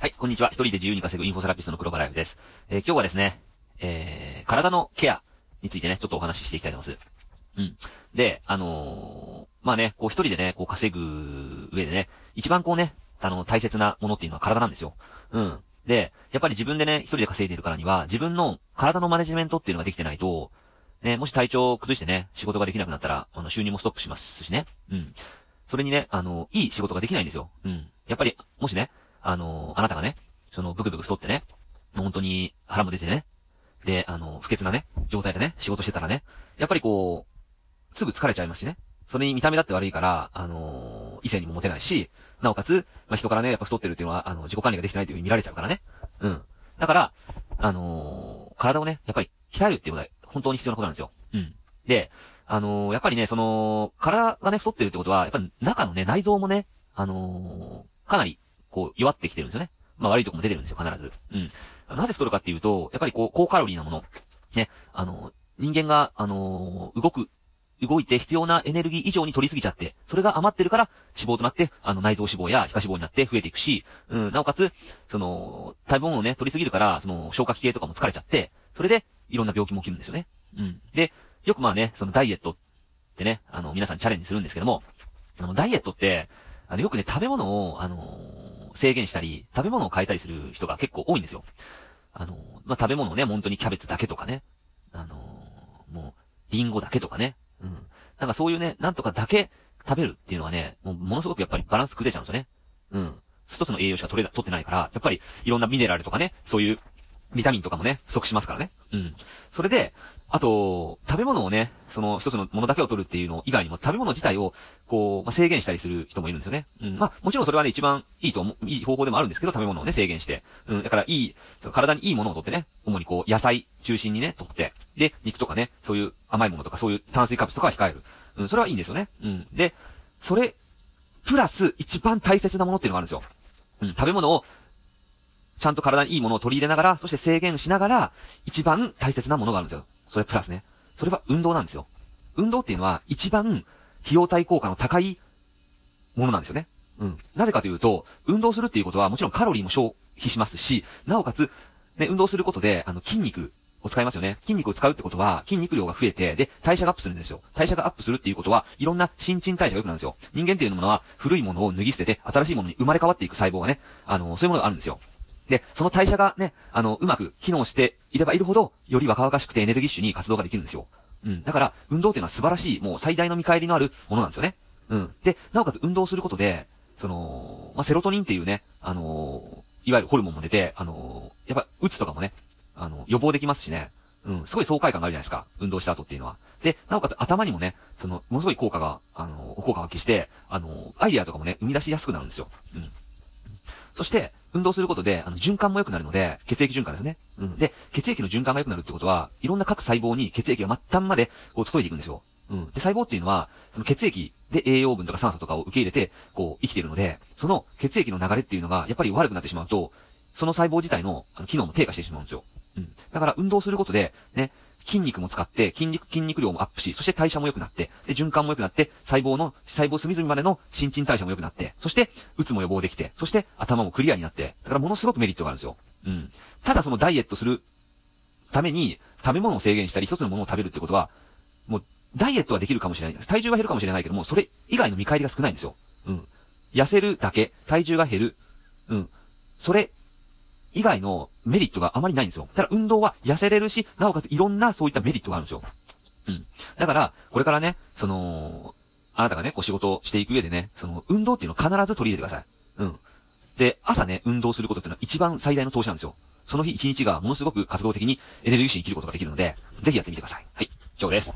はい、こんにちは。一人で自由に稼ぐインフォセラピストの黒場ライフです。えー、今日はですね、えー、体のケアについてね、ちょっとお話ししていきたいと思います。うん。で、あのー、まあね、こう一人でね、こう稼ぐ上でね、一番こうね、あの、大切なものっていうのは体なんですよ。うん。で、やっぱり自分でね、一人で稼いでるからには、自分の体のマネジメントっていうのができてないと、ね、もし体調を崩してね、仕事ができなくなったら、あの、収入もストップしますしね。うん。それにね、あの、いい仕事ができないんですよ。うん。やっぱり、もしね、あの、あなたがね、その、ブクブク太ってね、本当に腹も出てね、で、あの、不潔なね、状態でね、仕事してたらね、やっぱりこう、すぐ疲れちゃいますしね。それに見た目だって悪いから、あの異性にもモテないし、なおかつ、まあ、人からね、やっぱ太ってるっていうのは、あの、自己管理ができてないという風に見られちゃうからね。うん。だから、あの体をね、やっぱり鍛えるっていうことは、本当に必要なことなんですよ。うん。で、あのやっぱりね、その、体がね、太ってるってことは、やっぱ中のね、内臓もね、あのかなりこう、弱ってきてるんですよね。まあ悪いとこも出てるんですよ、必ず。うん。なぜ太るかっていうと、やっぱりこう、高カロリーなもの。ね。あの、人間が、あのー、動く、動いて必要なエネルギー以上に取りすぎちゃって、それが余ってるから脂肪となって、あの内臓脂肪や皮下脂肪になって増えていくし、うん、なおかつ、その、食べ物をね、取りすぎるから、その、消化器系とかも疲れちゃって、それで、いろんな病気も起きるんですよね。うん。で、よくまあね、そのダイエットってね、あの、皆さんチャレンジするんですけども、あの、ダイエットって、あの、よくね、食べ物を、あのー制限したり、食べ物を変えたりする人が結構多いんですよ。あの、まあ、食べ物ね、本当にキャベツだけとかね。あの、もう、リンゴだけとかね。うん。なんかそういうね、なんとかだけ食べるっていうのはね、もうものすごくやっぱりバランス崩れちゃうんですよね。うん。一つの栄養しか取れ、取ってないから、やっぱりいろんなミネラルとかね、そういうビタミンとかもね、不足しますからね。うん。それで、あと、食べ物をね、その一つのものだけを取るっていうの以外にも食べ物自体を、こう、まあ、制限したりする人もいるんですよね。うん。まあ、もちろんそれはね、一番いいと思う、いい方法でもあるんですけど、食べ物をね、制限して。うん。だから、いい、体にいいものを取ってね、主にこう、野菜中心にね、取って。で、肉とかね、そういう甘いものとか、そういう炭水化物とかは控える。うん、それはいいんですよね。うん。で、それ、プラス、一番大切なものっていうのがあるんですよ。うん、食べ物をちゃんと体にいいものを取り入れながら、そして制限しながら、一番大切なものがあるんですよ。それプラスね。それは運動なんですよ。運動っていうのは、一番、費用対効果の高いものなんですよね。うん。なぜかというと、運動するっていうことは、もちろんカロリーも消費しますし、なおかつ、ね、運動することで、あの、筋肉を使いますよね。筋肉を使うってことは、筋肉量が増えて、で、代謝がアップするんですよ。代謝がアップするっていうことは、いろんな新陳代謝が良くなるんですよ。人間っていうものは、古いものを脱ぎ捨てて、新しいものに生まれ変わっていく細胞がね、あの、そういうものがあるんですよ。で、その代謝がね、あの、うまく機能していればいるほど、より若々しくてエネルギッシュに活動ができるんですよ。うん。だから、運動っていうのは素晴らしい、もう最大の見返りのあるものなんですよね。うん。で、なおかつ運動することで、その、まあ、セロトニンっていうね、あのー、いわゆるホルモンも出て、あのー、やっぱ、うつとかもね、あの、予防できますしね。うん、すごい爽快感があるじゃないですか。運動した後っていうのは。で、なおかつ頭にもね、その、ものすごい効果が、あの、効果が発揮して、あの、アイデアとかもね、生み出しやすくなるんですよ。うん。そして、運動することで、あの、循環も良くなるので、血液循環ですね。うん。で、血液の循環が良くなるってことは、いろんな各細胞に血液が末端まで、こう、届いていくんですよ。うん。で、細胞っていうのは、その血液で栄養分とか酸素とかを受け入れて、こう、生きているので、その血液の流れっていうのが、やっぱり悪くなってしまうと、その細胞自体の、あの、機能も低下してしまうんですよ。うん。だから、運動することで、ね、筋肉も使って、筋肉、筋肉量もアップし、そして代謝も良くなって、で、循環も良くなって、細胞の、細胞隅々までの新陳代謝も良くなって、そして、うつも予防できて、そして、頭もクリアになって、だからものすごくメリットがあるんですよ。うん。ただそのダイエットするために、食べ物を制限したり、一つのものを食べるってことは、もう、ダイエットはできるかもしれない。体重は減るかもしれないけども、それ以外の見返りが少ないんですよ。うん。痩せるだけ、体重が減る。うん。それ以外のメリットがあまりないんですよ。ただ運動は痩せれるし、なおかついろんなそういったメリットがあるんですよ。うん。だから、これからね、その、あなたがね、こう仕事をしていく上でね、その、運動っていうのを必ず取り入れてください。うん。で、朝ね、運動することっていうのは一番最大の投資なんですよ。その日一日がものすごく活動的にエネルギッシュに生きることができるので、ぜひやってみてください。はい。以上です。